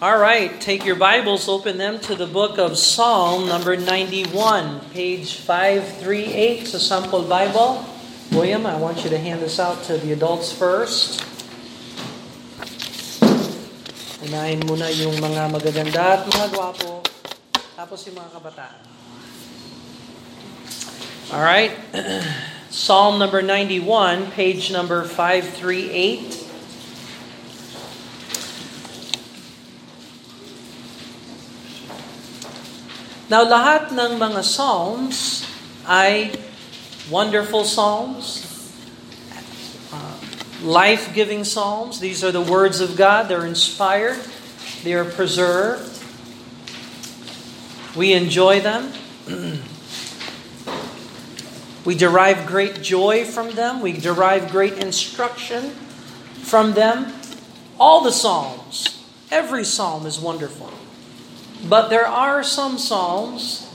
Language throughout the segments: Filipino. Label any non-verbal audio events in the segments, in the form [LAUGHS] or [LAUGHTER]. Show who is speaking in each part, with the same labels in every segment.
Speaker 1: All right, take your Bibles, open them to the book of Psalm number 91, page 538 sa sample Bible. William, I want you to hand this out to the adults first. Unahin muna yung mga magaganda at mga gwapo, tapos yung mga kabataan. All right, [CLEARS THROAT] Psalm number 91, page number 538. Now, lahat ng mga psalms ay wonderful psalms, uh, life-giving psalms. These are the words of God. They're inspired. They are preserved. We enjoy them. [CLEARS THROAT] we derive great joy from them. We derive great instruction from them. All the psalms, every psalm is wonderful. But there are some psalms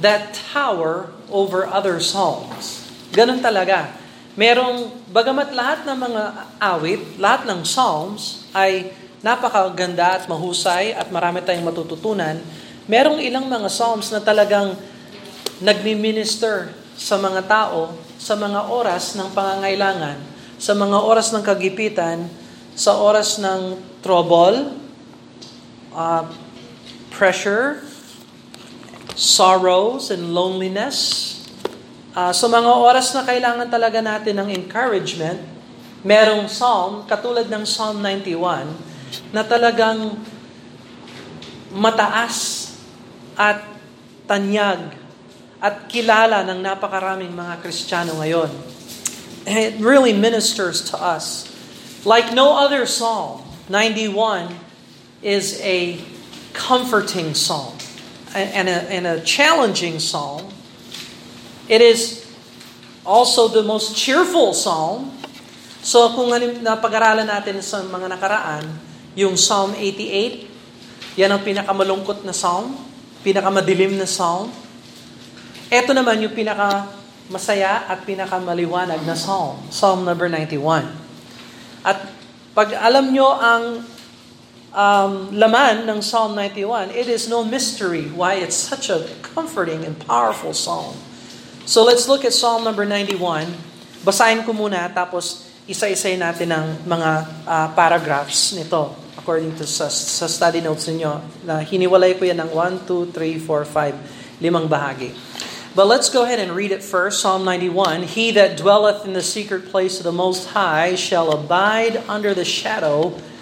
Speaker 1: that tower over other psalms. Ganun talaga. Merong, bagamat lahat ng mga awit, lahat ng psalms ay napakaganda at mahusay at marami tayong matututunan, merong ilang mga psalms na talagang nagmi-minister sa mga tao sa mga oras ng pangangailangan, sa mga oras ng kagipitan, sa oras ng trouble, uh, pressure, sorrows, and loneliness. Uh, sa mga oras na kailangan talaga natin ng encouragement, merong psalm, katulad ng Psalm 91, na talagang mataas at tanyag at kilala ng napakaraming mga Kristiyano ngayon. It really ministers to us. Like no other psalm, 91 is a comforting psalm and a, and a challenging psalm. It is also the most cheerful psalm. So kung napag-aralan natin sa mga nakaraan, yung Psalm 88, yan ang pinakamalungkot na psalm, pinakamadilim na psalm. Ito naman yung pinakamasaya at pinakamaliwanag na psalm, Psalm number 91. At pag alam nyo ang um, laman ng Psalm 91, it is no mystery why it's such a comforting and powerful psalm. So let's look at Psalm number 91. Basahin ko muna tapos isa-isay natin ang mga uh, paragraphs nito according to sa, sa study notes niyo. Na hiniwalay ko yan ng 1, 2, 3, 4, 5, limang bahagi. But let's go ahead and read it first. Psalm 91. He that dwelleth in the secret place of the Most High shall abide under the shadow of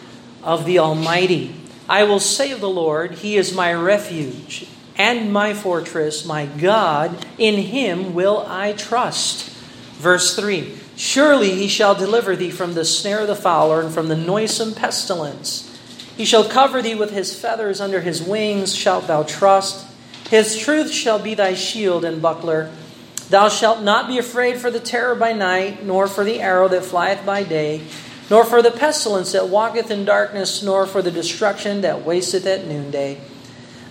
Speaker 1: the Almighty. I will say of the Lord, He is my refuge and my fortress, my God, in Him will I trust. Verse 3 Surely He shall deliver thee from the snare of the fowler and from the noisome pestilence. He shall cover thee with His feathers, under His wings shalt thou trust. His truth shall be thy shield and buckler. Thou shalt not be afraid for the terror by night, nor for the arrow that flieth by day nor for the pestilence that walketh in darkness, nor for the destruction that wasteth at noonday.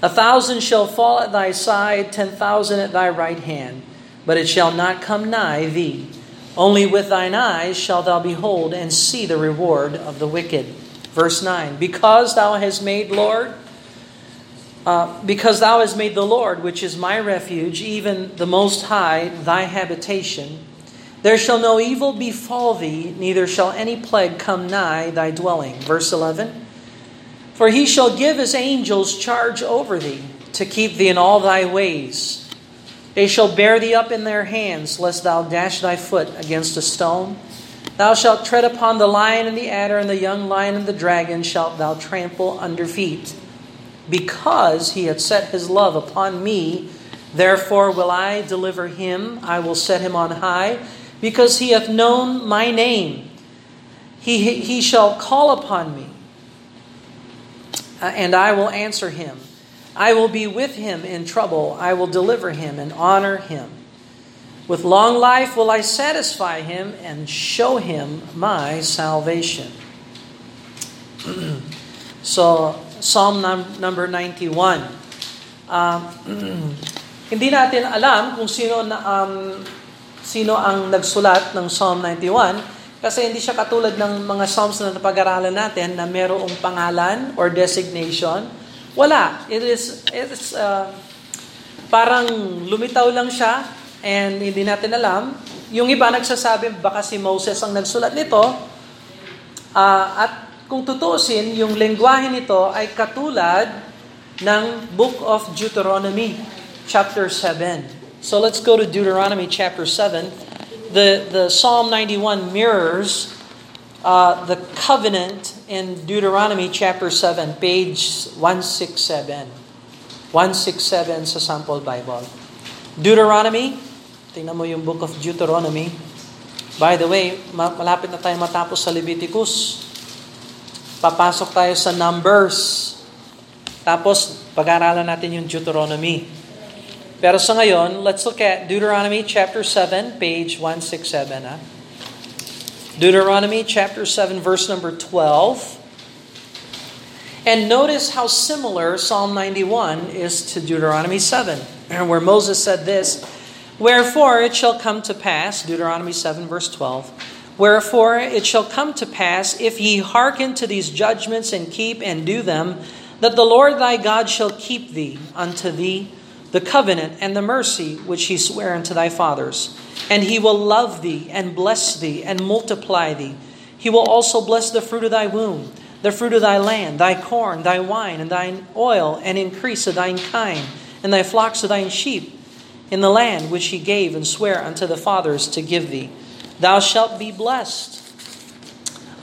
Speaker 1: A thousand shall fall at thy side, ten thousand at thy right hand, but it shall not come nigh thee. Only with thine eyes shalt thou behold and see the reward of the wicked. Verse 9 Because thou hast made Lord, uh, because thou hast made the Lord, which is my refuge, even the Most High, thy habitation, there shall no evil befall thee, neither shall any plague come nigh thy dwelling. Verse 11 For he shall give his angels charge over thee, to keep thee in all thy ways. They shall bear thee up in their hands, lest thou dash thy foot against a stone. Thou shalt tread upon the lion and the adder, and the young lion and the dragon shalt thou trample under feet. Because he hath set his love upon me, therefore will I deliver him. I will set him on high because he hath known my name. He, he shall call upon me, uh, and I will answer him. I will be with him in trouble. I will deliver him and honor him. With long life will I satisfy him and show him my salvation. [CLEARS THROAT] so, Psalm num- number 91. Um, [CLEARS THROAT] hindi natin alam kung sino na, um, sino ang nagsulat ng Psalm 91, Kasi hindi siya katulad ng mga Psalms na napag-aralan natin na merong pangalan or designation. Wala. It is, it is uh, parang lumitaw lang siya and hindi natin alam. Yung iba nagsasabi, baka si Moses ang nagsulat nito. Uh, at kung tutusin, yung lengguwahe nito ay katulad ng Book of Deuteronomy, chapter 7. So let's go to Deuteronomy chapter 7. The, the Psalm 91 mirrors uh, the covenant in Deuteronomy chapter 7, page 167. 167 sa sample Bible. Deuteronomy, tingnan mo yung book of Deuteronomy. By the way, malapit na tayo matapos sa Leviticus. Papasok tayo sa Numbers. Tapos, pag-aralan natin yung Deuteronomy. Pero sa ngayon, let's look at Deuteronomy chapter 7, page 167. Ha? Ah. Deuteronomy chapter 7, verse number 12. And notice how similar Psalm 91 is to Deuteronomy 7, [CLEARS THROAT] where Moses said this Wherefore it shall come to pass, Deuteronomy 7, verse 12, Wherefore it shall come to pass, if ye hearken to these judgments and keep and do them, that the Lord thy God shall keep thee unto thee the covenant and the mercy which he sware unto thy fathers. And he will love thee and bless thee and multiply thee. He will also bless the fruit of thy womb, the fruit of thy land, thy corn, thy wine, and thine oil, and increase of thine kind, and thy flocks of thine sheep, in the land which he gave and sware unto the fathers to give thee. Thou shalt be blessed.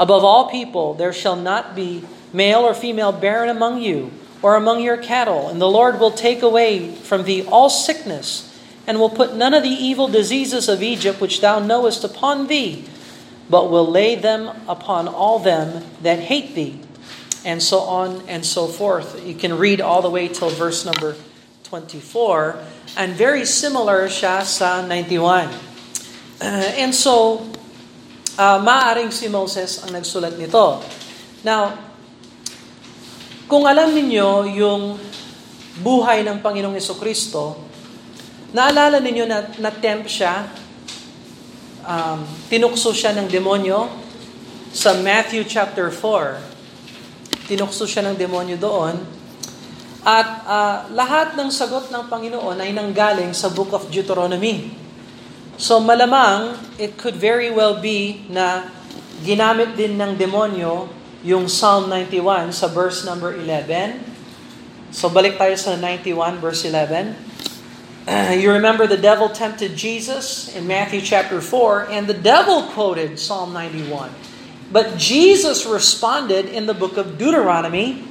Speaker 1: Above all people, there shall not be male or female barren among you, or among your cattle, and the Lord will take away from thee all sickness, and will put none of the evil diseases of Egypt which thou knowest upon thee, but will lay them upon all them that hate thee. And so on and so forth. You can read all the way till verse number 24. And very similar siya sa 91. Uh, and so, uh, maaring si Moses ang nagsulat nito. Now, kung alam ninyo yung buhay ng Panginoong Yeso Kristo, naalala ninyo na na-tempt siya, um, tinukso siya ng demonyo sa Matthew chapter 4. Tinukso siya ng demonyo doon. At uh, lahat ng sagot ng Panginoon ay nanggaling sa Book of Deuteronomy. So malamang, it could very well be na ginamit din ng demonyo yung Psalm 91 sa verse number 11. So balik tayo sa 91 verse 11. Uh, [CLEARS THROAT] you remember the devil tempted Jesus in Matthew chapter 4 and the devil quoted Psalm 91. But Jesus responded in the book of Deuteronomy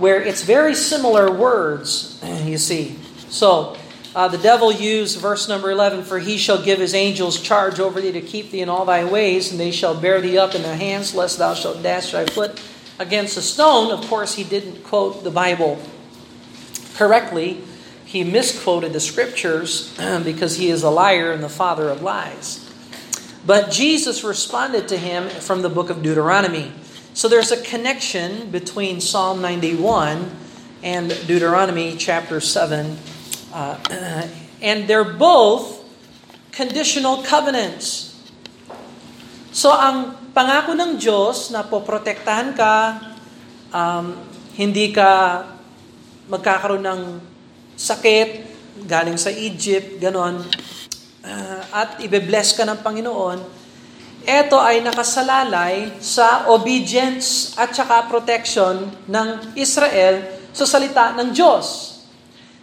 Speaker 1: where it's very similar words, [CLEARS THROAT] you see. So, Uh, the devil used verse number 11 For he shall give his angels charge over thee to keep thee in all thy ways, and they shall bear thee up in their hands, lest thou shalt dash thy foot against a stone. Of course, he didn't quote the Bible correctly. He misquoted the scriptures [CLEARS THROAT] because he is a liar and the father of lies. But Jesus responded to him from the book of Deuteronomy. So there's a connection between Psalm 91 and Deuteronomy chapter 7 Uh, [CLEARS THROAT] and they're both conditional covenants. So ang pangako ng Diyos na poprotektahan ka, um, hindi ka magkakaroon ng sakit galing sa Egypt, ganon, uh, at ibe-bless ka ng Panginoon, ito ay nakasalalay sa obedience at saka protection ng Israel sa salita ng Diyos.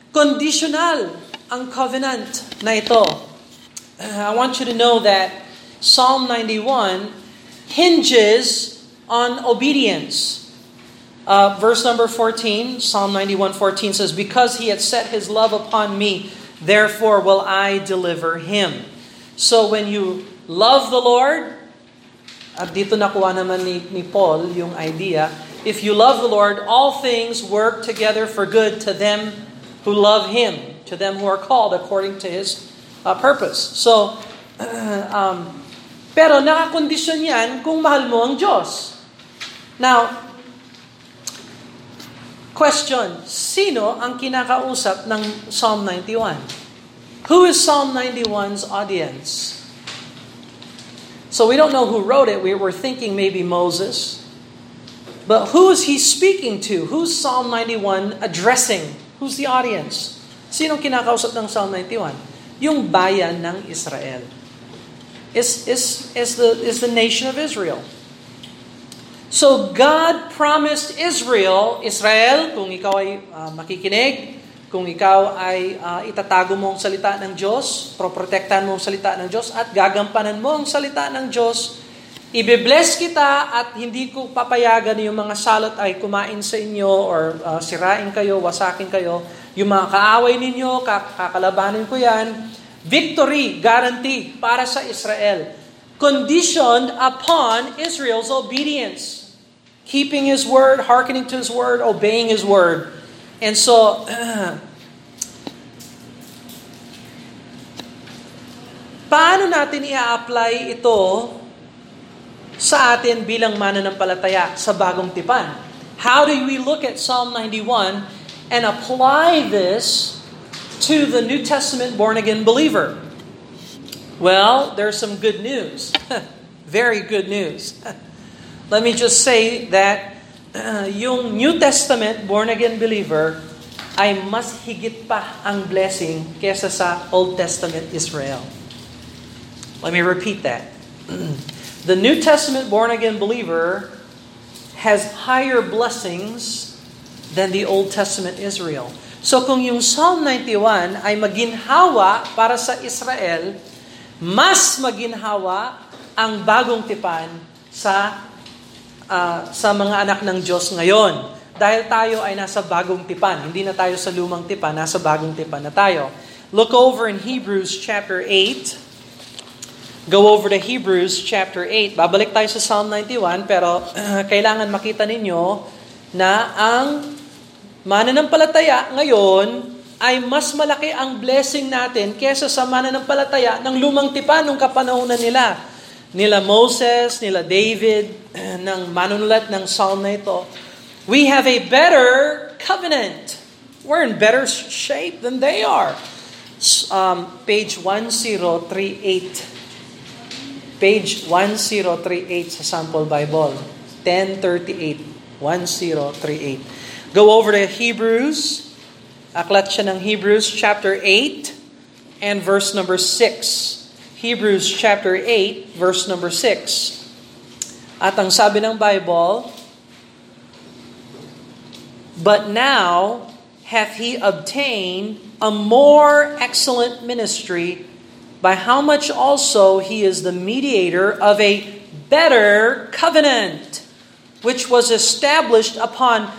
Speaker 1: Conditional ang covenant na ito. Uh, I want you to know that Psalm 91 hinges on obedience. Uh, verse number 14, Psalm 91:14 says, "Because he had set his love upon me, therefore will I deliver him." So when you love the Lord, at dito nakuha naman ni, ni Paul yung idea, if you love the Lord, all things work together for good to them who love Him, to them who are called according to His uh, purpose. So, [CLEARS THROAT] um, pero nakakondisyon yan kung mahal mo ang Diyos. Now, question, sino ang kinakausap ng Psalm 91? Who is Psalm 91's audience? So we don't know who wrote it. We were thinking maybe Moses. But who is he speaking to? Who's Psalm 91 addressing? Who's the audience? Sinong kinakausap ng Psalm 91? Yung bayan ng Israel. Is, is, is, the, is the nation of Israel. So God promised Israel, Israel, kung ikaw ay uh, makikinig, kung ikaw ay uh, itatago mo ang salita ng Diyos, proprotektahan mo ang salita ng Diyos, at gagampanan mo ang salita ng Diyos, Ibe-bless kita at hindi ko papayagan yung mga salot ay kumain sa inyo or uh, sirain kayo, wasakin kayo. Yung mga kaaway ninyo, kakalabanin ko yan. Victory, guarantee para sa Israel. Conditioned upon Israel's obedience. Keeping His word, hearkening to His word, obeying His word. And so, [CLEARS THROAT] paano natin i-apply ito sa atin bilang mananampalataya sa bagong tipan. How do we look at Psalm 91 and apply this to the New Testament born-again believer? Well, there's some good news. [LAUGHS] Very good news. [LAUGHS] Let me just say that uh, yung New Testament born-again believer ay mas higit pa ang blessing kesa sa Old Testament Israel. Let me repeat that. [CLEARS THROAT] The New Testament born again believer has higher blessings than the Old Testament Israel. So kung yung Psalm 91 ay maginhawa para sa Israel, mas maginhawa ang bagong tipan sa uh, sa mga anak ng Diyos ngayon. Dahil tayo ay nasa bagong tipan. Hindi na tayo sa lumang tipan, nasa bagong tipan na tayo. Look over in Hebrews chapter 8 go over to Hebrews chapter 8. Babalik tayo sa Psalm 91 pero uh, [CLEARS THROAT] kailangan makita ninyo na ang mananampalataya ngayon ay mas malaki ang blessing natin kesa sa mananampalataya ng lumang tipan nung kapanahonan nila. Nila Moses, nila David, [CLEARS THROAT] ng manunulat ng Psalm na ito. We have a better covenant. We're in better shape than they are. Um, page 1038 Page 1038 sa Sample Bible. 1038. 1038. Go over to Hebrews. Aklat siya ng Hebrews chapter 8 and verse number 6. Hebrews chapter 8 verse number 6. At ang sabi ng Bible, But now hath he obtained a more excellent ministry by how much also he is the mediator of a better covenant, which was established upon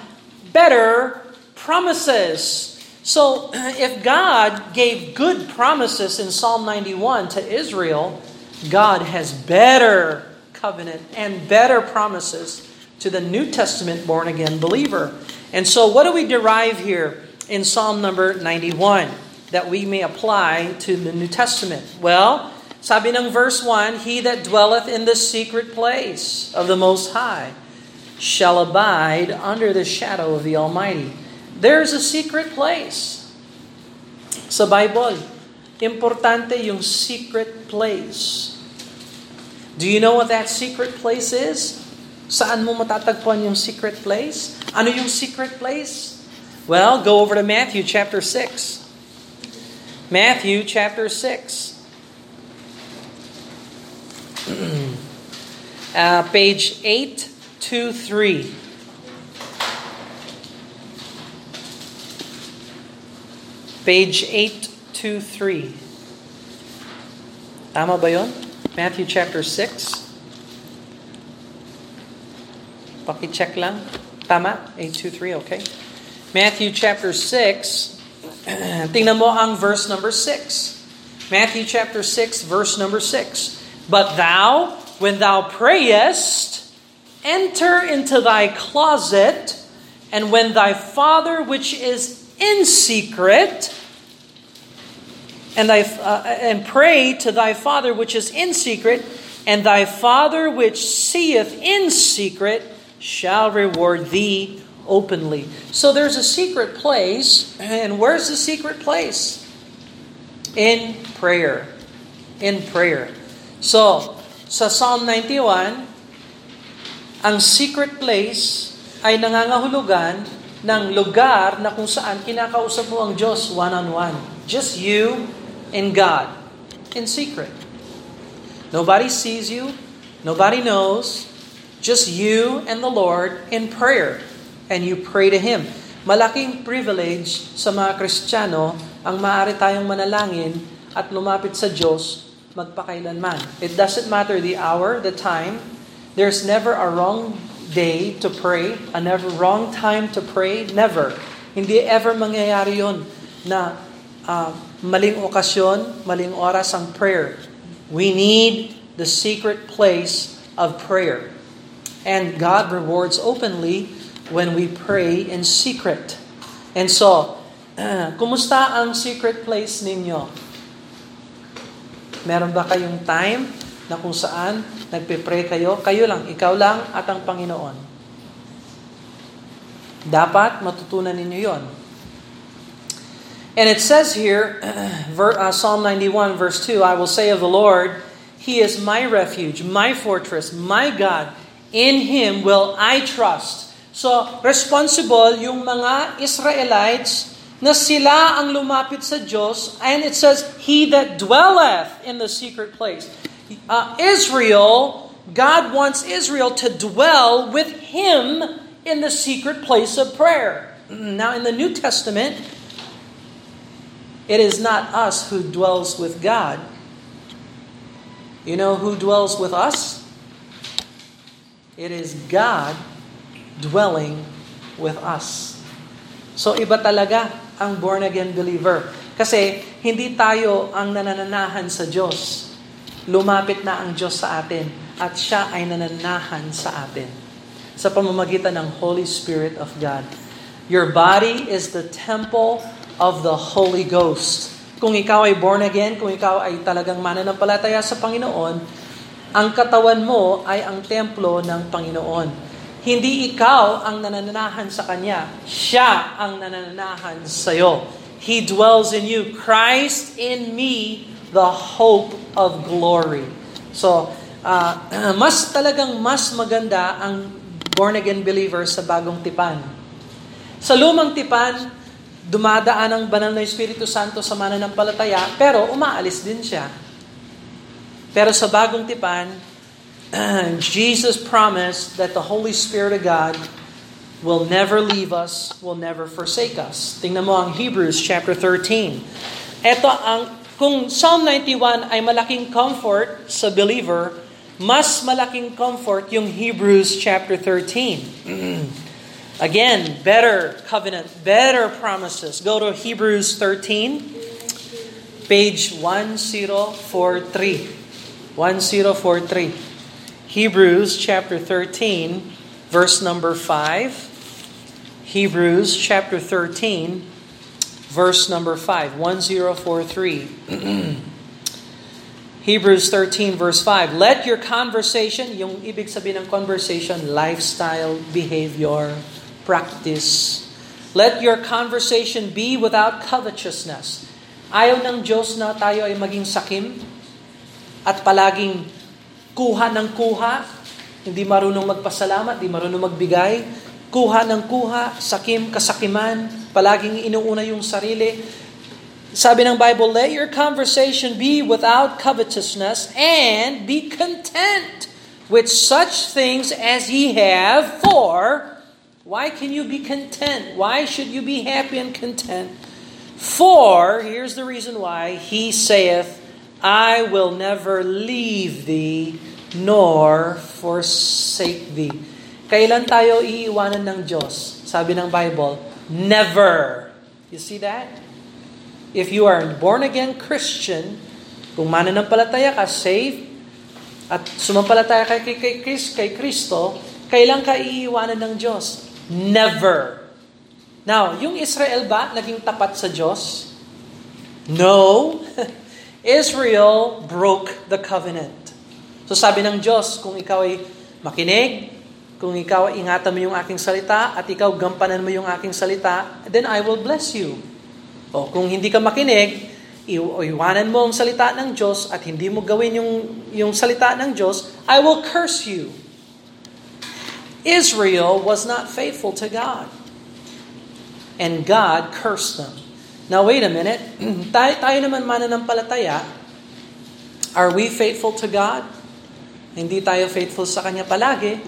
Speaker 1: better promises. So, [CLEARS THROAT] if God gave good promises in Psalm 91 to Israel, God has better covenant and better promises to the New Testament born again believer. And so, what do we derive here in Psalm number 91? That we may apply to the New Testament? Well, sabi ng verse 1, He that dwelleth in the secret place of the Most High shall abide under the shadow of the Almighty. There's a secret place. Sa Bible, importante yung secret place. Do you know what that secret place is? Saan mo matatagpuan yung secret place? Ano yung secret place? Well, go over to Matthew chapter 6. Matthew chapter 6. [CLEARS THROAT] uh, page 823. Page 823. Tama ba yon? Matthew chapter 6. Paki-check lang. Tama? 823, okay. Matthew chapter 6, Tingnan mo ang verse number 6. Matthew chapter 6, verse number 6. But thou, when thou prayest, enter into thy closet, and when thy Father which is in secret, and thy uh, and pray to thy Father which is in secret, and thy Father which seeth in secret shall reward thee openly. So there's a secret place, and where's the secret place? In prayer. In prayer. So, sa Psalm 91, ang secret place ay nangangahulugan ng lugar na kung saan kinakausap mo ang Diyos one-on-one. Just you and God in secret. Nobody sees you, nobody knows, just you and the Lord in prayer. And you pray to Him. Malaking privilege sa mga Kristiyano ang maaari tayong manalangin at lumapit sa Diyos magpakailanman. It doesn't matter the hour, the time. There's never a wrong day to pray, a never wrong time to pray, never. Hindi ever mangyayari yon na uh, maling okasyon, maling oras ang prayer. We need the secret place of prayer. And God rewards openly when we pray in secret. And so, uh, [CLEARS THROAT] kumusta ang secret place ninyo? Meron ba kayong time na kung saan nagpe-pray kayo? Kayo lang, ikaw lang at ang Panginoon. Dapat matutunan ninyo yon. And it says here, [CLEARS THROAT] uh, Psalm 91 verse 2, I will say of the Lord, He is my refuge, my fortress, my God. In Him will I trust. So, responsible yung mga Israelites na sila ang lumapit sa Diyos and it says, He that dwelleth in the secret place. Uh, Israel, God wants Israel to dwell with Him in the secret place of prayer. Now in the New Testament, it is not us who dwells with God. You know who dwells with us? It is God dwelling with us. So iba talaga ang born-again believer. Kasi hindi tayo ang nananahan sa Diyos. Lumapit na ang Diyos sa atin at siya ay nananahan sa atin sa pamamagitan ng Holy Spirit of God. Your body is the temple of the Holy Ghost. Kung ikaw ay born again, kung ikaw ay talagang mananampalataya sa Panginoon, ang katawan mo ay ang templo ng Panginoon. Hindi ikaw ang nananahan sa Kanya. Siya ang nananahan sa iyo. He dwells in you. Christ in me, the hope of glory. So, uh, [CLEARS THROAT] mas talagang mas maganda ang born-again believer sa bagong tipan. Sa lumang tipan, dumadaan ang banal na Espiritu Santo sa mananampalataya, pero umaalis din siya. Pero sa bagong tipan, [CLEARS THROAT] Jesus promised that the Holy Spirit of God will never leave us, will never forsake us. Tingnan mo ang Hebrews chapter 13. Ito ang kung Psalm 91 ay malaking comfort sa believer, mas malaking comfort yung Hebrews chapter 13. [CLEARS THROAT] Again, better covenant, better promises. Go to Hebrews 13, page 1043. 1043. Hebrews chapter 13, verse number 5. Hebrews chapter 13, verse number 5, 1043. [CLEARS THROAT] Hebrews 13 verse 5. Let your conversation, yung ibig sabihin ng conversation, lifestyle, behavior, practice. Let your conversation be without covetousness. Ayaw ng Diyos na tayo ay maging sakim at palaging kuha ng kuha, hindi marunong magpasalamat, hindi marunong magbigay, kuha ng kuha, sakim, kasakiman, palaging inuuna yung sarili. Sabi ng Bible, let your conversation be without covetousness and be content with such things as ye have, for why can you be content? Why should you be happy and content? For, here's the reason why, he saith, I will never leave thee nor forsake thee. Kailan tayo iiwanan ng Diyos? Sabi ng Bible, never. You see that? If you are a born-again Christian, kung mananampalataya ka, saved, at sumampalataya ka kay, kay, kay, kay Kristo, kailan ka iiwanan ng Diyos? Never. Now, yung Israel ba naging tapat sa Diyos? No. [LAUGHS] Israel broke the covenant. So sabi ng Diyos, kung ikaw ay makinig, kung ikaw ay ingatan mo yung aking salita, at ikaw gampanan mo yung aking salita, then I will bless you. O kung hindi ka makinig, iwanan mo ang salita ng Diyos at hindi mo gawin yung, yung salita ng Diyos, I will curse you. Israel was not faithful to God. And God cursed them. Now wait a minute. [CLEARS THROAT] tayo, tayo naman mananampalataya. Are we faithful to God? Hindi tayo faithful sa Kanya palagi.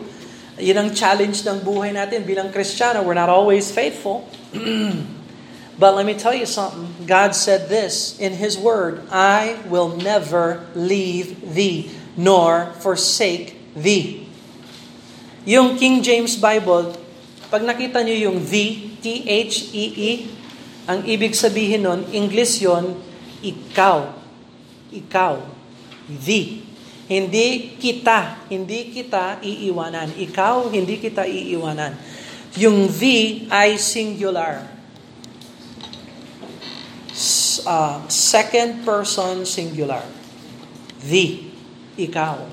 Speaker 1: Yun ang challenge ng buhay natin bilang Kristiyano. We're not always faithful. [CLEARS THROAT] But let me tell you something. God said this in His Word I will never leave thee, nor forsake thee. Yung King James Bible, pag nakita nyo yung thee, T-H-E-E, ang ibig sabihin nun, English yon ikaw. Ikaw. Thee. Hindi kita, hindi kita iiwanan. Ikaw, hindi kita iiwanan. Yung thee ay singular uh, second person singular. The, ikaw.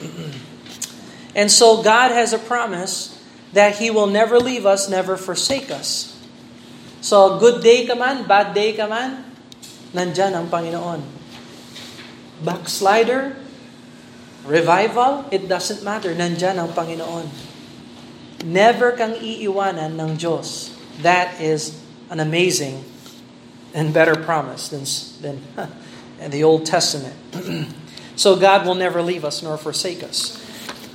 Speaker 1: [CLEARS THROAT] and so God has a promise that He will never leave us, never forsake us. So good day ka man, bad day ka man, nandyan ang Panginoon. Backslider, revival, it doesn't matter, nandyan ang Panginoon. Never kang iiwanan ng Diyos. That is an amazing and better promise than, than [LAUGHS] the Old Testament. [CLEARS THROAT] so God will never leave us nor forsake us.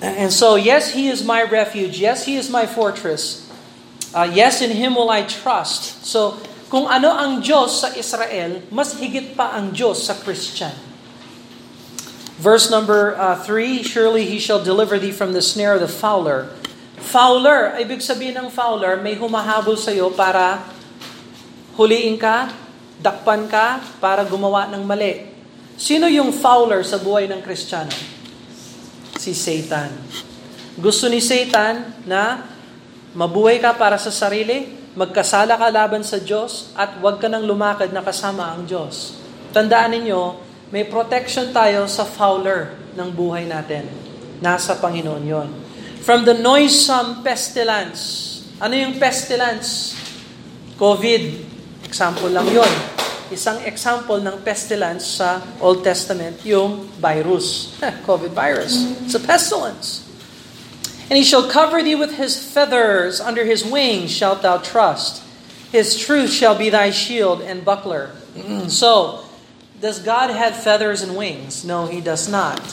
Speaker 1: And so, yes, He is my refuge. Yes, He is my fortress. Uh, yes, in Him will I trust. So, kung ano ang Diyos sa Israel, mas higit pa ang Diyos sa Christian. Verse number uh, three, Surely He shall deliver thee from the snare of the fowler. Fowler, ibig sabihin ng fowler, may humahabol sa iyo para huliin ka, dakpan ka para gumawa ng mali. Sino yung fowler sa buhay ng Kristiyano? Si Satan. Gusto ni Satan na mabuhay ka para sa sarili, magkasala ka laban sa Diyos, at huwag ka nang lumakad na kasama ang Diyos. Tandaan ninyo, may protection tayo sa fowler ng buhay natin. Nasa Panginoon yon. From the noisome pestilence. Ano yung pestilence? COVID, Example lang yon. Isang example ng pestilence sa Old Testament, yung virus, [LAUGHS] COVID virus. It's a pestilence. And he shall cover thee with his feathers, under his wings shalt thou trust. His truth shall be thy shield and buckler. so, does God have feathers and wings? No, He does not.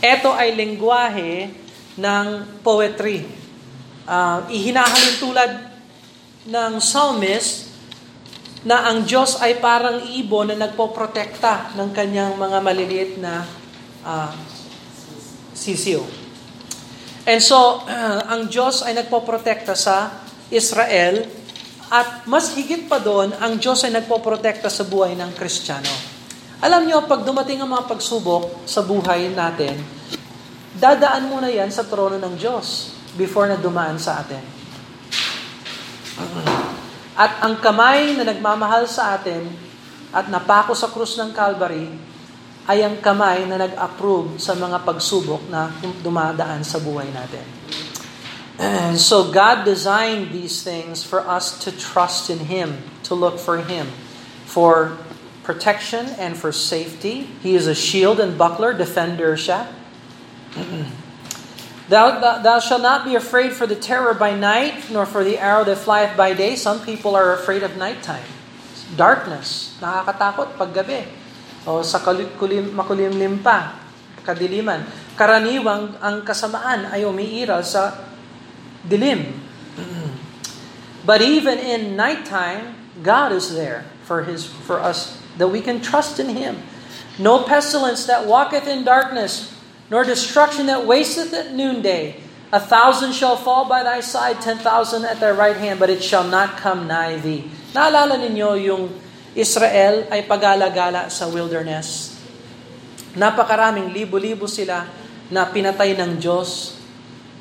Speaker 1: Ito ay lengguwahe ng poetry. Uh, ihinahalin tulad ng psalmist na ang Diyos ay parang ibon na nagpoprotekta ng kanyang mga maliliit na uh, sisiw. And so, [CLEARS THROAT] ang Diyos ay nagpoprotekta sa Israel at mas higit pa doon, ang Diyos ay nagpoprotekta sa buhay ng Kristiyano. Alam niyo, pag dumating ang mga pagsubok sa buhay natin, dadaan muna yan sa trono ng Diyos before na dumaan sa atin. At ang kamay na nagmamahal sa atin at napako sa krus ng Calvary ay ang kamay na nag-approve sa mga pagsubok na dumadaan sa buhay natin. And so God designed these things for us to trust in Him, to look for Him, for protection and for safety. He is a shield and buckler, defender siya. Thou, [CLEARS THROAT] thou, thou shalt not be afraid for the terror by night, nor for the arrow that flieth by day. Some people are afraid of nighttime. Darkness. Nakakatakot pag gabi. O sa kulim, makulimlim pa. Kadiliman. Karaniwang ang kasamaan ay umiiral sa dilim. [CLEARS THROAT] But even in nighttime, God is there for his for us that we can trust in him. No pestilence that walketh in darkness, nor destruction that wasteth at noonday. A thousand shall fall by thy side, ten thousand at thy right hand, but it shall not come nigh thee. Naalala ninyo yung Israel ay pagalagala sa wilderness. Napakaraming libo-libo sila na pinatay ng Diyos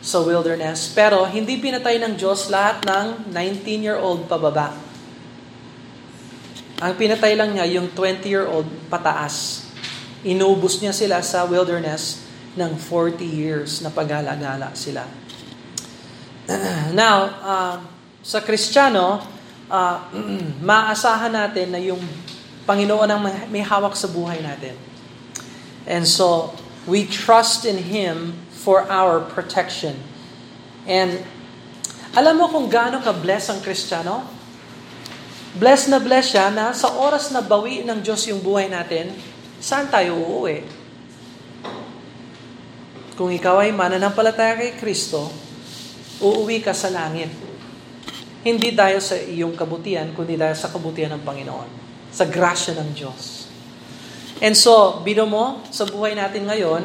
Speaker 1: sa wilderness. Pero hindi pinatay ng Diyos lahat ng 19-year-old pababa. Ang pinatay lang niya yung 20-year-old pataas. Inubos niya sila sa wilderness ng 40 years na pagala-gala sila. [CLEARS THROAT] Now, uh, sa Kristiyano, uh, [CLEARS THROAT] maasahan natin na yung Panginoon ang may hawak sa buhay natin. And so, we trust in Him for our protection. And alam mo kung gaano ka-bless ang Kristiyano? Bless na bless siya na sa oras na bawi ng Diyos yung buhay natin, saan tayo uuwi? Kung ikaw ay mananampalataya kay Kristo, uuwi ka sa langit. Hindi dahil sa iyong kabutihan, kundi dahil sa kabutihan ng Panginoon. Sa grasya ng Diyos. And so, bino mo, sa buhay natin ngayon,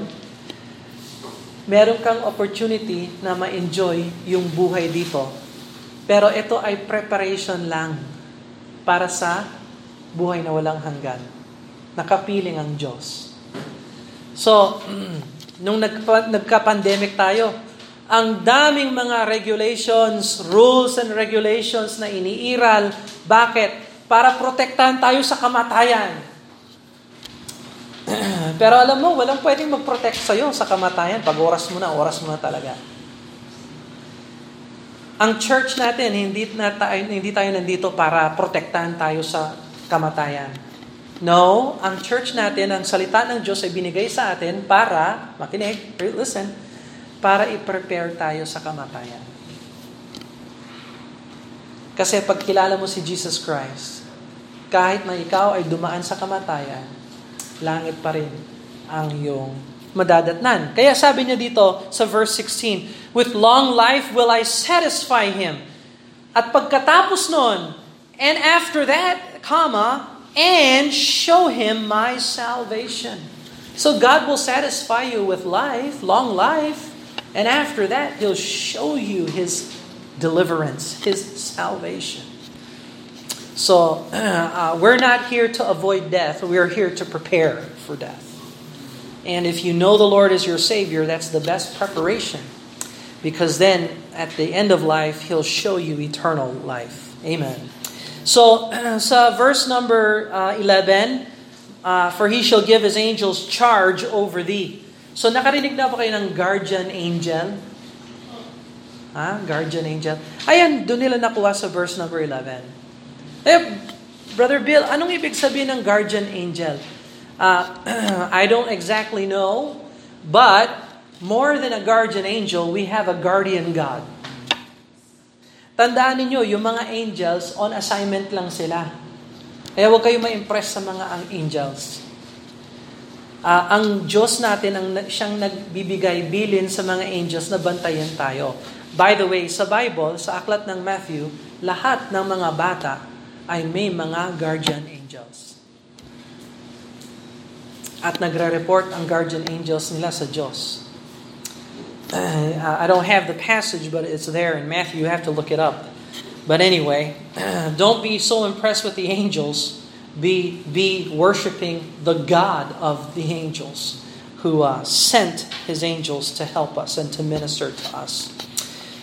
Speaker 1: meron kang opportunity na ma-enjoy yung buhay dito. Pero ito ay preparation lang para sa buhay na walang hanggan. Nakapiling ang Diyos. So, [CLEARS THROAT] nung nagka-pandemic tayo, ang daming mga regulations, rules and regulations na iniiral. Bakit? Para protektahan tayo sa kamatayan. [CLEARS THROAT] Pero alam mo, walang pwedeng mag-protect sa'yo sa kamatayan. Pag oras mo na, oras mo na talaga. Ang church natin, hindi, na tayo, hindi tayo nandito para protektahan tayo sa kamatayan. No, ang church natin, ang salita ng Diyos ay binigay sa atin para, makinig, listen, para i-prepare tayo sa kamatayan. Kasi pag kilala mo si Jesus Christ, kahit na ikaw ay dumaan sa kamatayan, langit pa rin ang iyong madadatnan. Kaya sabi niya dito sa verse 16, With long life will I satisfy him. At pagkatapos nun, and after that, comma, and show him my salvation. So God will satisfy you with life, long life, And after that, He'll show you His deliverance, His salvation. So, [CLEARS THROAT] uh, we're not here to avoid death, we are here to prepare for death. And if you know the Lord as your Savior, that's the best preparation. Because then, at the end of life, He'll show you eternal life. Amen. So, [CLEARS THROAT] sa verse number uh, 11, uh, For He shall give His angels charge over thee. So nakarinig na ba kayo ng guardian angel? Ha? Guardian angel. Ayan, doon nila nakuha sa verse number 11. Eh, Brother Bill, anong ibig sabihin ng guardian angel? Uh, [CLEARS THROAT] I don't exactly know, but more than a guardian angel, we have a guardian God. Tandaan ninyo, yung mga angels, on assignment lang sila. Kaya huwag kayo ma-impress sa mga ang angels uh, ang Diyos natin ang siyang nagbibigay bilin sa mga angels na bantayan tayo. By the way, sa Bible, sa aklat ng Matthew, lahat ng mga bata ay may mga guardian angels. At nagre-report ang guardian angels nila sa Diyos. Uh, I don't have the passage, but it's there in Matthew. You have to look it up. But anyway, [CLEARS THROAT] don't be so impressed with the angels be, be worshiping the God of the angels who uh, sent his angels to help us and to minister to us.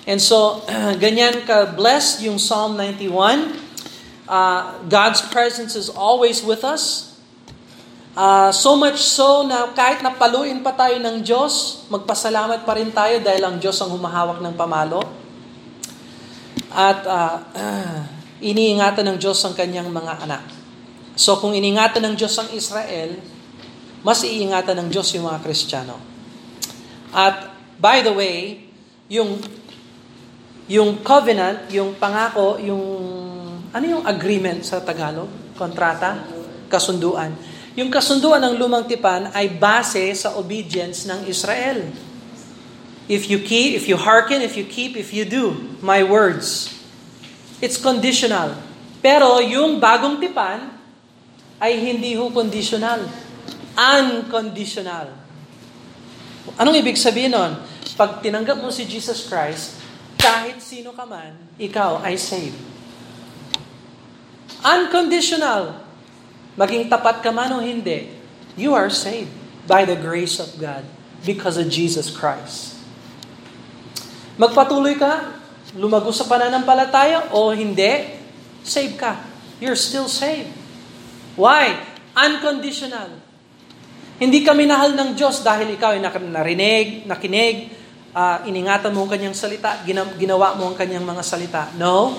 Speaker 1: And so, [CLEARS THROAT] ganyan ka-blessed yung Psalm 91. Uh, God's presence is always with us. Uh, so much so na kahit napaluin pa tayo ng Diyos, magpasalamat pa rin tayo dahil ang Diyos ang humahawak ng pamalo. At uh, [CLEARS THROAT] iniingatan ng Diyos ang kanyang mga anak. So kung iningatan ng Diyos ang Israel, mas iingatan ng Diyos yung mga Kristiyano. At by the way, yung yung covenant, yung pangako, yung ano yung agreement sa Tagalog? Kontrata? Kasunduan. Yung kasunduan ng lumang tipan ay base sa obedience ng Israel. If you keep, if you hearken, if you keep, if you do my words. It's conditional. Pero yung bagong tipan, ay hindi ho conditional. Unconditional. Anong ibig sabihin nun? Pag tinanggap mo si Jesus Christ, kahit sino ka man, ikaw ay saved. Unconditional. Maging tapat ka man o hindi, you are saved by the grace of God because of Jesus Christ. Magpatuloy ka, lumago sa pananampalataya o hindi, save ka. You're still saved. Why? Unconditional. Hindi ka minahal ng Diyos dahil ikaw ay narinig, nakinig, uh, iningatan mo ang kanyang salita, ginawa mo ang kanyang mga salita. No,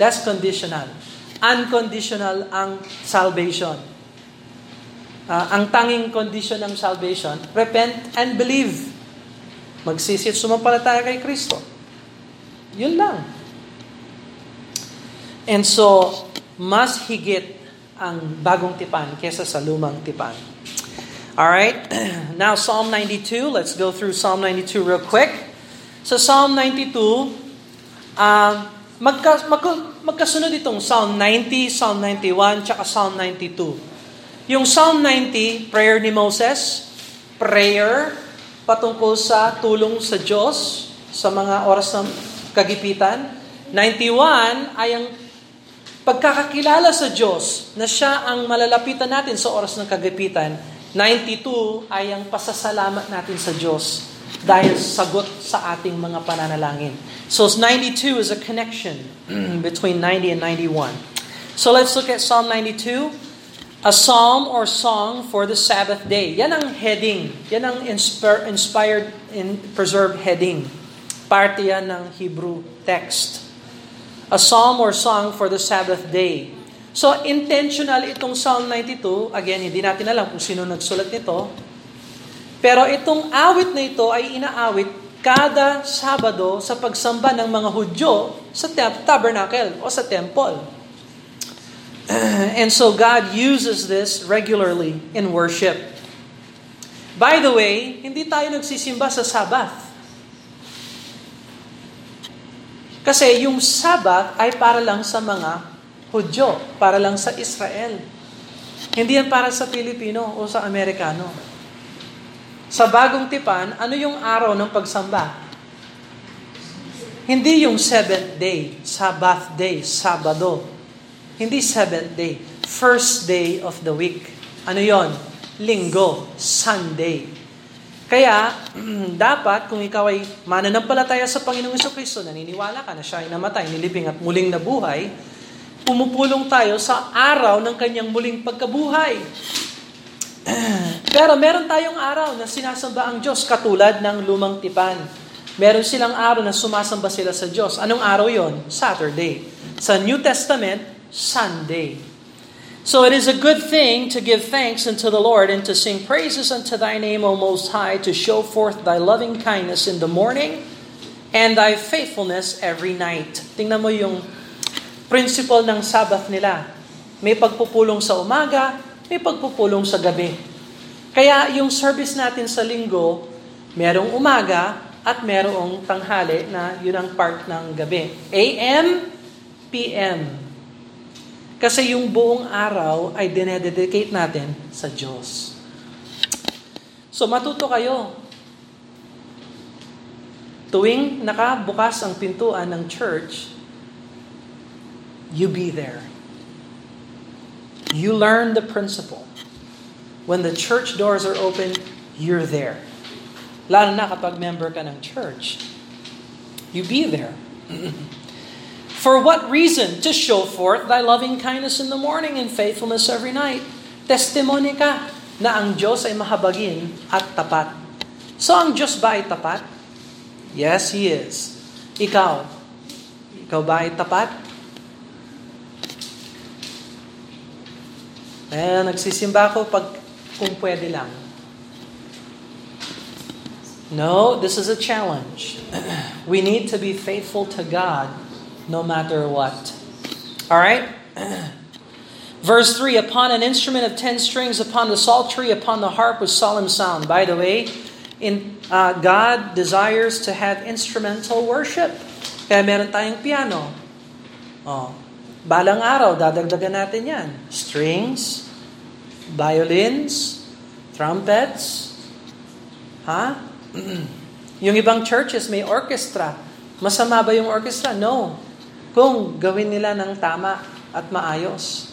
Speaker 1: that's conditional. Unconditional ang salvation. uh, ang tanging condition ng salvation, repent and believe. Magsisi at sumampalataya kay Kristo. Yun lang. And so, mas higit ang bagong tipan kesa sa lumang tipan. All right. [CLEARS THROAT] Now Psalm 92, let's go through Psalm 92 real quick. Sa Psalm 92, uh, magka, magka, magkasunod itong Psalm 90, Psalm 91, tsaka Psalm 92. Yung Psalm 90, prayer ni Moses, prayer patungkol sa tulong sa Diyos sa mga oras ng kagipitan. 91 ay ang pagkakakilala sa Diyos na siya ang malalapitan natin sa oras ng kagipitan, 92 ay ang pasasalamat natin sa Diyos dahil sagot sa ating mga pananalangin. So 92 is a connection [CLEARS THROAT] between 90 and 91. So let's look at Psalm 92. A psalm or song for the Sabbath day. Yan ang heading. Yan ang inspired, in preserved heading. Parte yan ng Hebrew text a psalm or song for the Sabbath day. So, intentional itong Psalm 92. Again, hindi natin alam kung sino nagsulat nito. Pero itong awit na ito ay inaawit kada Sabado sa pagsamba ng mga Hudyo sa tabernacle o sa temple. [CLEARS THROAT] And so God uses this regularly in worship. By the way, hindi tayo nagsisimba sa Sabbath. Kasi yung Sabbath ay para lang sa mga Hudyo, para lang sa Israel. Hindi yan para sa Pilipino o sa Amerikano. Sa bagong tipan, ano yung araw ng pagsamba? Hindi yung seventh day, Sabbath day, Sabado. Hindi seventh day, first day of the week. Ano yon? Linggo, Sunday. Kaya, dapat kung ikaw ay mananampalataya sa Panginoong Kristo, naniniwala ka na siya ay namatay, nilibing at muling nabuhay, pumupulong tayo sa araw ng kanyang muling pagkabuhay. [CLEARS THROAT] Pero meron tayong araw na sinasamba ang Diyos katulad ng lumang tipan. Meron silang araw na sumasamba sila sa Diyos. Anong araw yon? Saturday. Sa New Testament, Sunday. So it is a good thing to give thanks unto the Lord and to sing praises unto thy name, O Most High, to show forth thy loving kindness in the morning and thy faithfulness every night. Tingnan mo yung principle ng Sabbath nila. May pagpupulong sa umaga, may pagpupulong sa gabi. Kaya yung service natin sa linggo, merong umaga at merong tanghali na yun ang part ng gabi. AM, PM. Kasi yung buong araw ay dinededicate natin sa Diyos. So matuto kayo. Tuwing nakabukas ang pintuan ng church, you be there. You learn the principle. When the church doors are open, you're there. Lalo na kapag member ka ng church. You be there. [CLEARS THROAT] For what reason? To show forth thy loving kindness in the morning and faithfulness every night. Testimony ka na ang Diyos ay mahabagin at tapat. So ang Diyos ba ay tapat? Yes, He is. Ikaw, ikaw ba ay tapat? Eh, nagsisimba ako pag kung pwede lang. No, this is a challenge. [CLEARS THROAT] We need to be faithful to God no matter what. All right? [CLEARS THROAT] Verse 3 Upon an instrument of ten strings, upon the psaltery, upon the harp with solemn sound. By the way, in, uh, God desires to have instrumental worship. Kaya meron tayong piano. Oh, balang araw, dadagdagan natin yan. Strings, violins, trumpets. Ha? [CLEARS THROAT] yung ibang churches may orchestra. Masama ba yung orchestra? No kung gawin nila ng tama at maayos.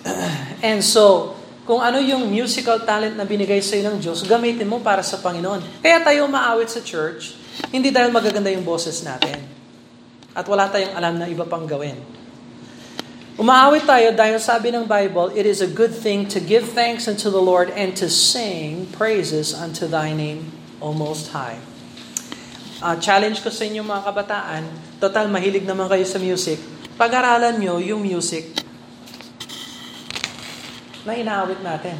Speaker 1: [CLEARS THROAT] And so, kung ano yung musical talent na binigay sa ng Diyos, gamitin mo para sa Panginoon. Kaya tayo maawit sa church, hindi dahil magaganda yung boses natin. At wala tayong alam na iba pang gawin. Umaawit tayo dahil sabi ng Bible, It is a good thing to give thanks unto the Lord and to sing praises unto thy name, O Most High uh, challenge ko sa inyo mga kabataan, total mahilig naman kayo sa music, pag-aralan nyo yung music. na inaawit natin.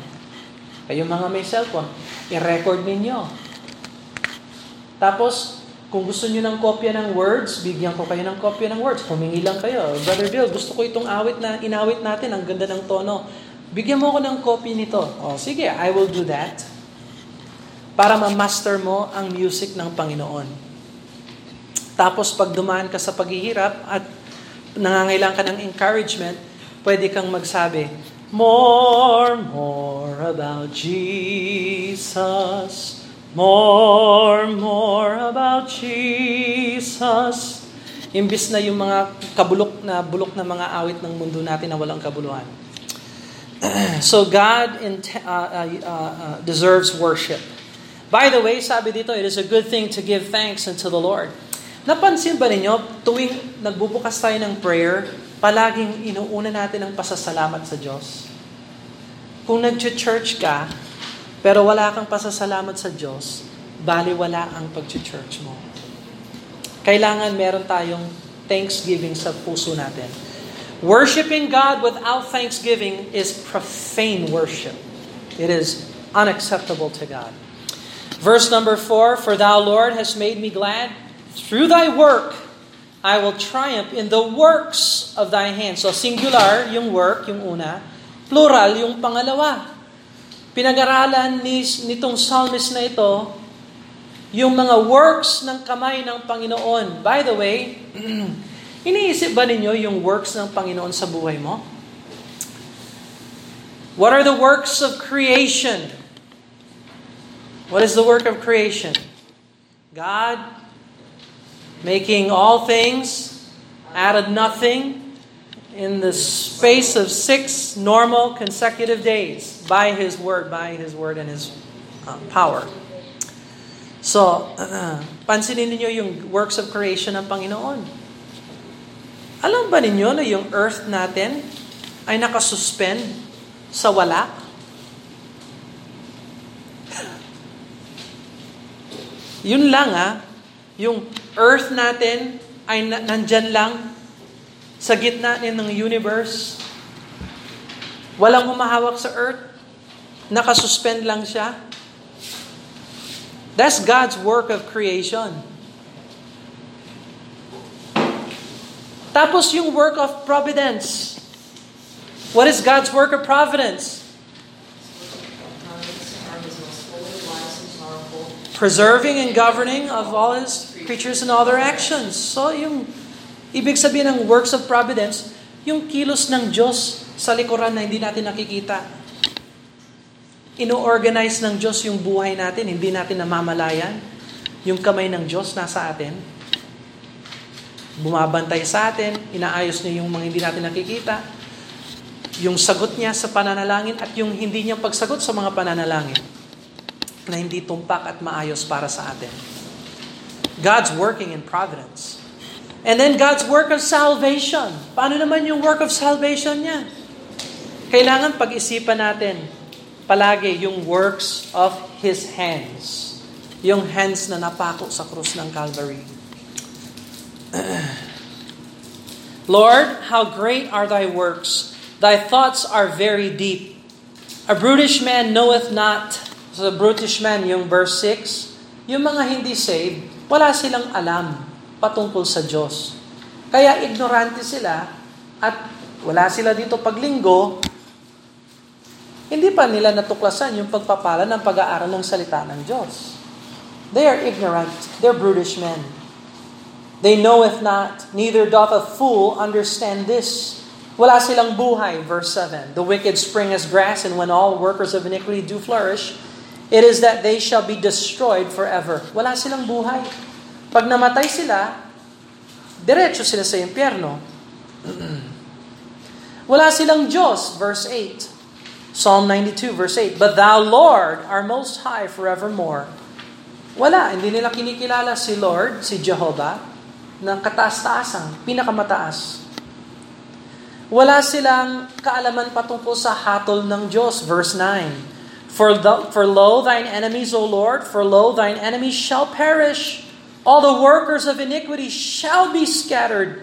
Speaker 1: Kayong mga may cellphone, i-record ninyo. Tapos, kung gusto niyo ng kopya ng words, bigyan ko kayo ng kopya ng words. Humingi lang kayo. Brother Bill, gusto ko itong awit na inawit natin. Ang ganda ng tono. Bigyan mo ako ng copy nito. Oh, sige, I will do that. Para ma-master mo ang music ng Panginoon. Tapos pag dumaan ka sa paghihirap at nangangailangan ka ng encouragement, pwede kang magsabi, More, more about Jesus. More, more about Jesus. Imbis na yung mga kabulok na bulok na mga awit ng mundo natin na walang kabuluhan. [CLEARS THROAT] so God in, uh, uh, uh, deserves worship. By the way, sabi dito, it is a good thing to give thanks unto the Lord. Napansin ba ninyo, tuwing nagbubukas tayo ng prayer, palaging inuuna natin ang pasasalamat sa Diyos? Kung nag-church ka, pero wala kang pasasalamat sa Diyos, bali wala ang pag-church mo. Kailangan meron tayong thanksgiving sa puso natin. Worshipping God without thanksgiving is profane worship. It is unacceptable to God. Verse number four, For thou, Lord, hast made me glad. Through thy work, I will triumph in the works of thy hands. So singular, yung work, yung una. Plural, yung pangalawa. Pinag-aralan ni, nitong psalmist na ito, yung mga works ng kamay ng Panginoon. By the way, [CLEARS THROAT] iniisip ba ninyo yung works ng Panginoon sa buhay mo? What are the works of creation? What is the work of creation? God making all things out of nothing in the space of six normal consecutive days by His Word, by His Word and His uh, power. So, uh, [CLEARS THROAT] pansinin niyo yung works of creation ng Panginoon. Alam ba ninyo na yung earth natin ay nakasuspend sa wala? [LAUGHS] Yun lang ah, yung earth natin ay na, nandyan lang sa gitna ng universe. Walang humahawak sa earth. Nakasuspend lang siya. That's God's work of creation. Tapos yung work of providence. What is God's work of providence? Preserving and governing of all His creatures and all their actions. So yung ibig sabihin ng works of providence, yung kilos ng Diyos sa likuran na hindi natin nakikita. Ino-organize ng Diyos yung buhay natin, hindi natin namamalayan. Yung kamay ng Diyos nasa atin. Bumabantay sa atin, inaayos niya yung mga hindi natin nakikita. Yung sagot niya sa pananalangin at yung hindi niya pagsagot sa mga pananalangin na hindi tumpak at maayos para sa atin. God's working in providence. And then God's work of salvation. Paano naman yung work of salvation niya? Kailangan pag-isipan natin palagi yung works of His hands. Yung hands na napako sa krus ng Calvary. [CLEARS THROAT] Lord, how great are thy works. Thy thoughts are very deep. A brutish man knoweth not So, brutish man, yung verse 6, yung mga hindi saved, wala silang alam patungkol sa Diyos. Kaya ignorante sila at wala sila dito paglinggo, hindi pa nila natuklasan yung pagpapala ng pag-aaral ng salita ng Diyos. They are ignorant. They're brutish men. They knoweth not, neither doth a fool understand this. Wala silang buhay, verse 7. The wicked spring as grass, and when all workers of iniquity do flourish, It is that they shall be destroyed forever. Wala silang buhay. Pag namatay sila, diretso sila sa impyerno. [CLEARS THROAT] Wala silang Diyos, verse 8. Psalm 92, verse 8. But thou, Lord, are most high forevermore. Wala, hindi nila kinikilala si Lord, si Jehovah, ng kataas-taasang, pinakamataas. Wala silang kaalaman patungkol sa hatol ng Diyos, verse 9. For, the, for lo, thine enemies, O Lord, for lo, thine enemies shall perish. All the workers of iniquity shall be scattered.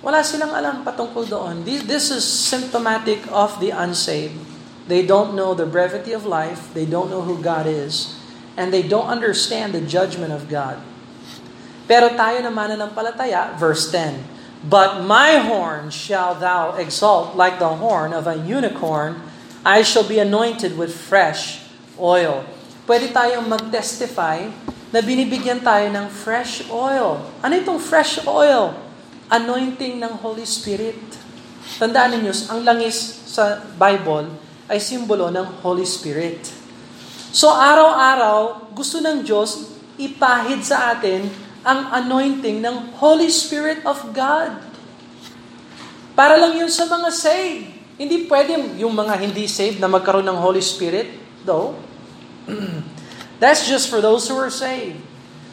Speaker 1: Wala silang alam patungkol doon. This is symptomatic of the unsaved. They don't know the brevity of life. They don't know who God is. And they don't understand the judgment of God. Pero tayo naman na palataya, verse 10, But my horn shall thou exalt like the horn of a unicorn. I shall be anointed with fresh oil. Pwede tayong mag-testify na binibigyan tayo ng fresh oil. Ano itong fresh oil? Anointing ng Holy Spirit. Tandaan ninyo, ang langis sa Bible ay simbolo ng Holy Spirit. So araw-araw, gusto ng Diyos ipahid sa atin ang anointing ng Holy Spirit of God. Para lang yun sa mga saved. Hindi pwede yung mga hindi saved na magkaroon ng Holy Spirit, though. [CLEARS THROAT] That's just for those who are saved.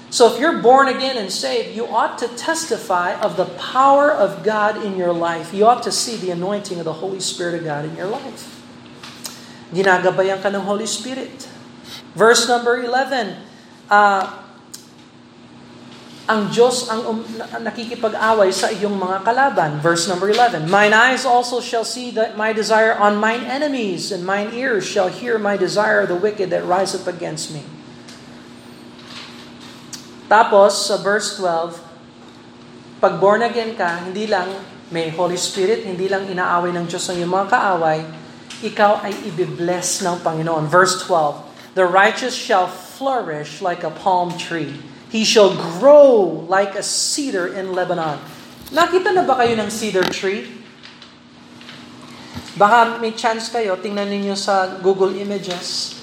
Speaker 1: So if you're born again and saved, you ought to testify of the power of God in your life. You ought to see the anointing of the Holy Spirit of God in your life. Ginagabayan ka ng Holy Spirit. Verse number 11, uh, ang Diyos ang um, nakikipag-away sa iyong mga kalaban. Verse number 11, Mine eyes also shall see that my desire on mine enemies, and mine ears shall hear my desire the wicked that rise up against me. Tapos, sa verse 12, pag born again ka, hindi lang may Holy Spirit, hindi lang inaaway ng Diyos ang iyong mga kaaway, ikaw ay ibibless ng Panginoon. Verse 12, The righteous shall flourish like a palm tree. He shall grow like a cedar in Lebanon. Nakita na ba kayo ng cedar tree? Baka may chance kayo, tingnan ninyo sa Google Images.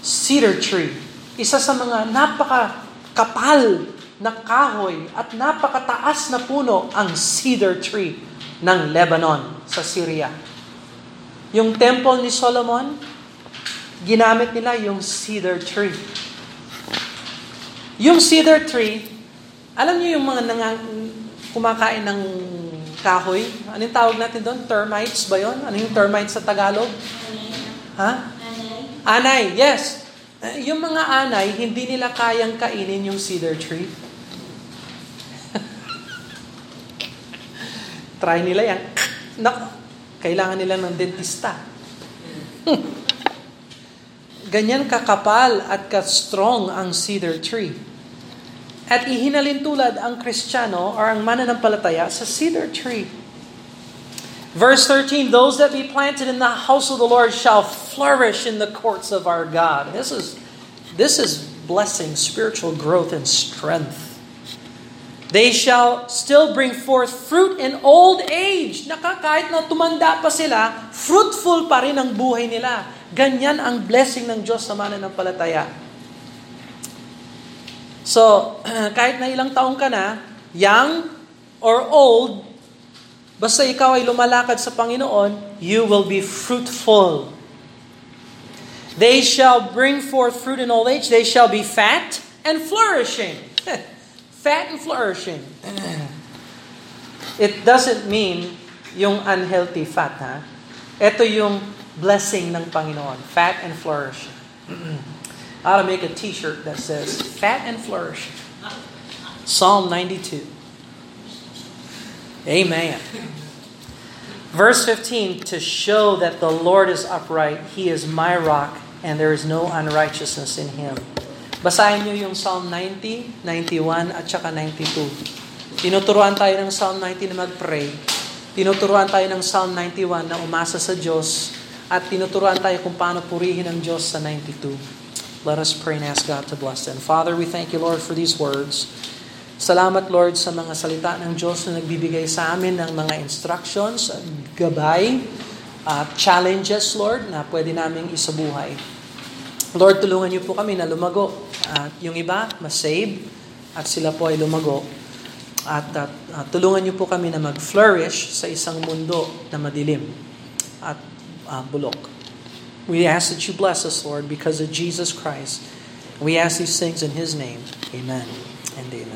Speaker 1: Cedar tree. Isa sa mga napaka kapal na kahoy at napakataas na puno ang cedar tree ng Lebanon sa Syria. Yung temple ni Solomon, ginamit nila yung cedar tree. Yung cedar tree, alam niyo yung mga nangang, kumakain ng kahoy? Anong tawag natin doon? Termites ba yon? Ano yung termites sa Tagalog? Ha? Anay, yes. Eh, yung mga anay, hindi nila kayang kainin yung cedar tree. [LAUGHS] Try nila yan. Naku, kailangan nila ng dentista. [LAUGHS] Ganyan kakapal at ka-strong ang cedar tree. At ihinalin tulad ang Kristiyano or ang mananampalataya sa cedar tree. Verse 13, those that be planted in the house of the Lord shall flourish in the courts of our God. This is this is blessing, spiritual growth and strength. They shall still bring forth fruit in old age. Naka, kahit na tumanda pa sila, fruitful pa rin ang buhay nila. Ganyan ang blessing ng Diyos sa mananampalataya. So, [CLEARS THROAT] kahit na ilang taong ka na, young or old, basta ikaw ay lumalakad sa Panginoon, you will be fruitful. They shall bring forth fruit in old age. They shall be fat and flourishing. [LAUGHS] fat and flourishing. [CLEARS THROAT] It doesn't mean yung unhealthy fat, ha? Ito yung blessing ng Panginoon. Fat and flourishing. [CLEARS THROAT] I ought to make a t-shirt that says, Fat and flourishing. Psalm 92. Amen. Verse 15, to show that the Lord is upright, He is my rock, and there is no unrighteousness in Him. Basahin niyo yung Psalm 90, 91, at saka 92. Tinuturuan tayo ng Psalm 90 na mag-pray. Tinuturuan tayo ng Psalm 91 na umasa sa Diyos. At tinuturuan tayo kung paano purihin ang Diyos sa 92. Let us pray and ask God to bless them. Father, we thank you, Lord, for these words. Salamat, Lord, sa mga salita ng Diyos na nagbibigay sa amin ng mga instructions, gabay, uh, challenges, Lord, na pwede naming isabuhay. Lord, tulungan niyo po kami na lumago. At yung iba, masave, at sila po ay lumago. At, at uh, tulungan niyo po kami na mag-flourish sa isang mundo na madilim at uh, bulok. We ask that you bless us, Lord, because of Jesus Christ. We ask these things in His name. Amen and amen.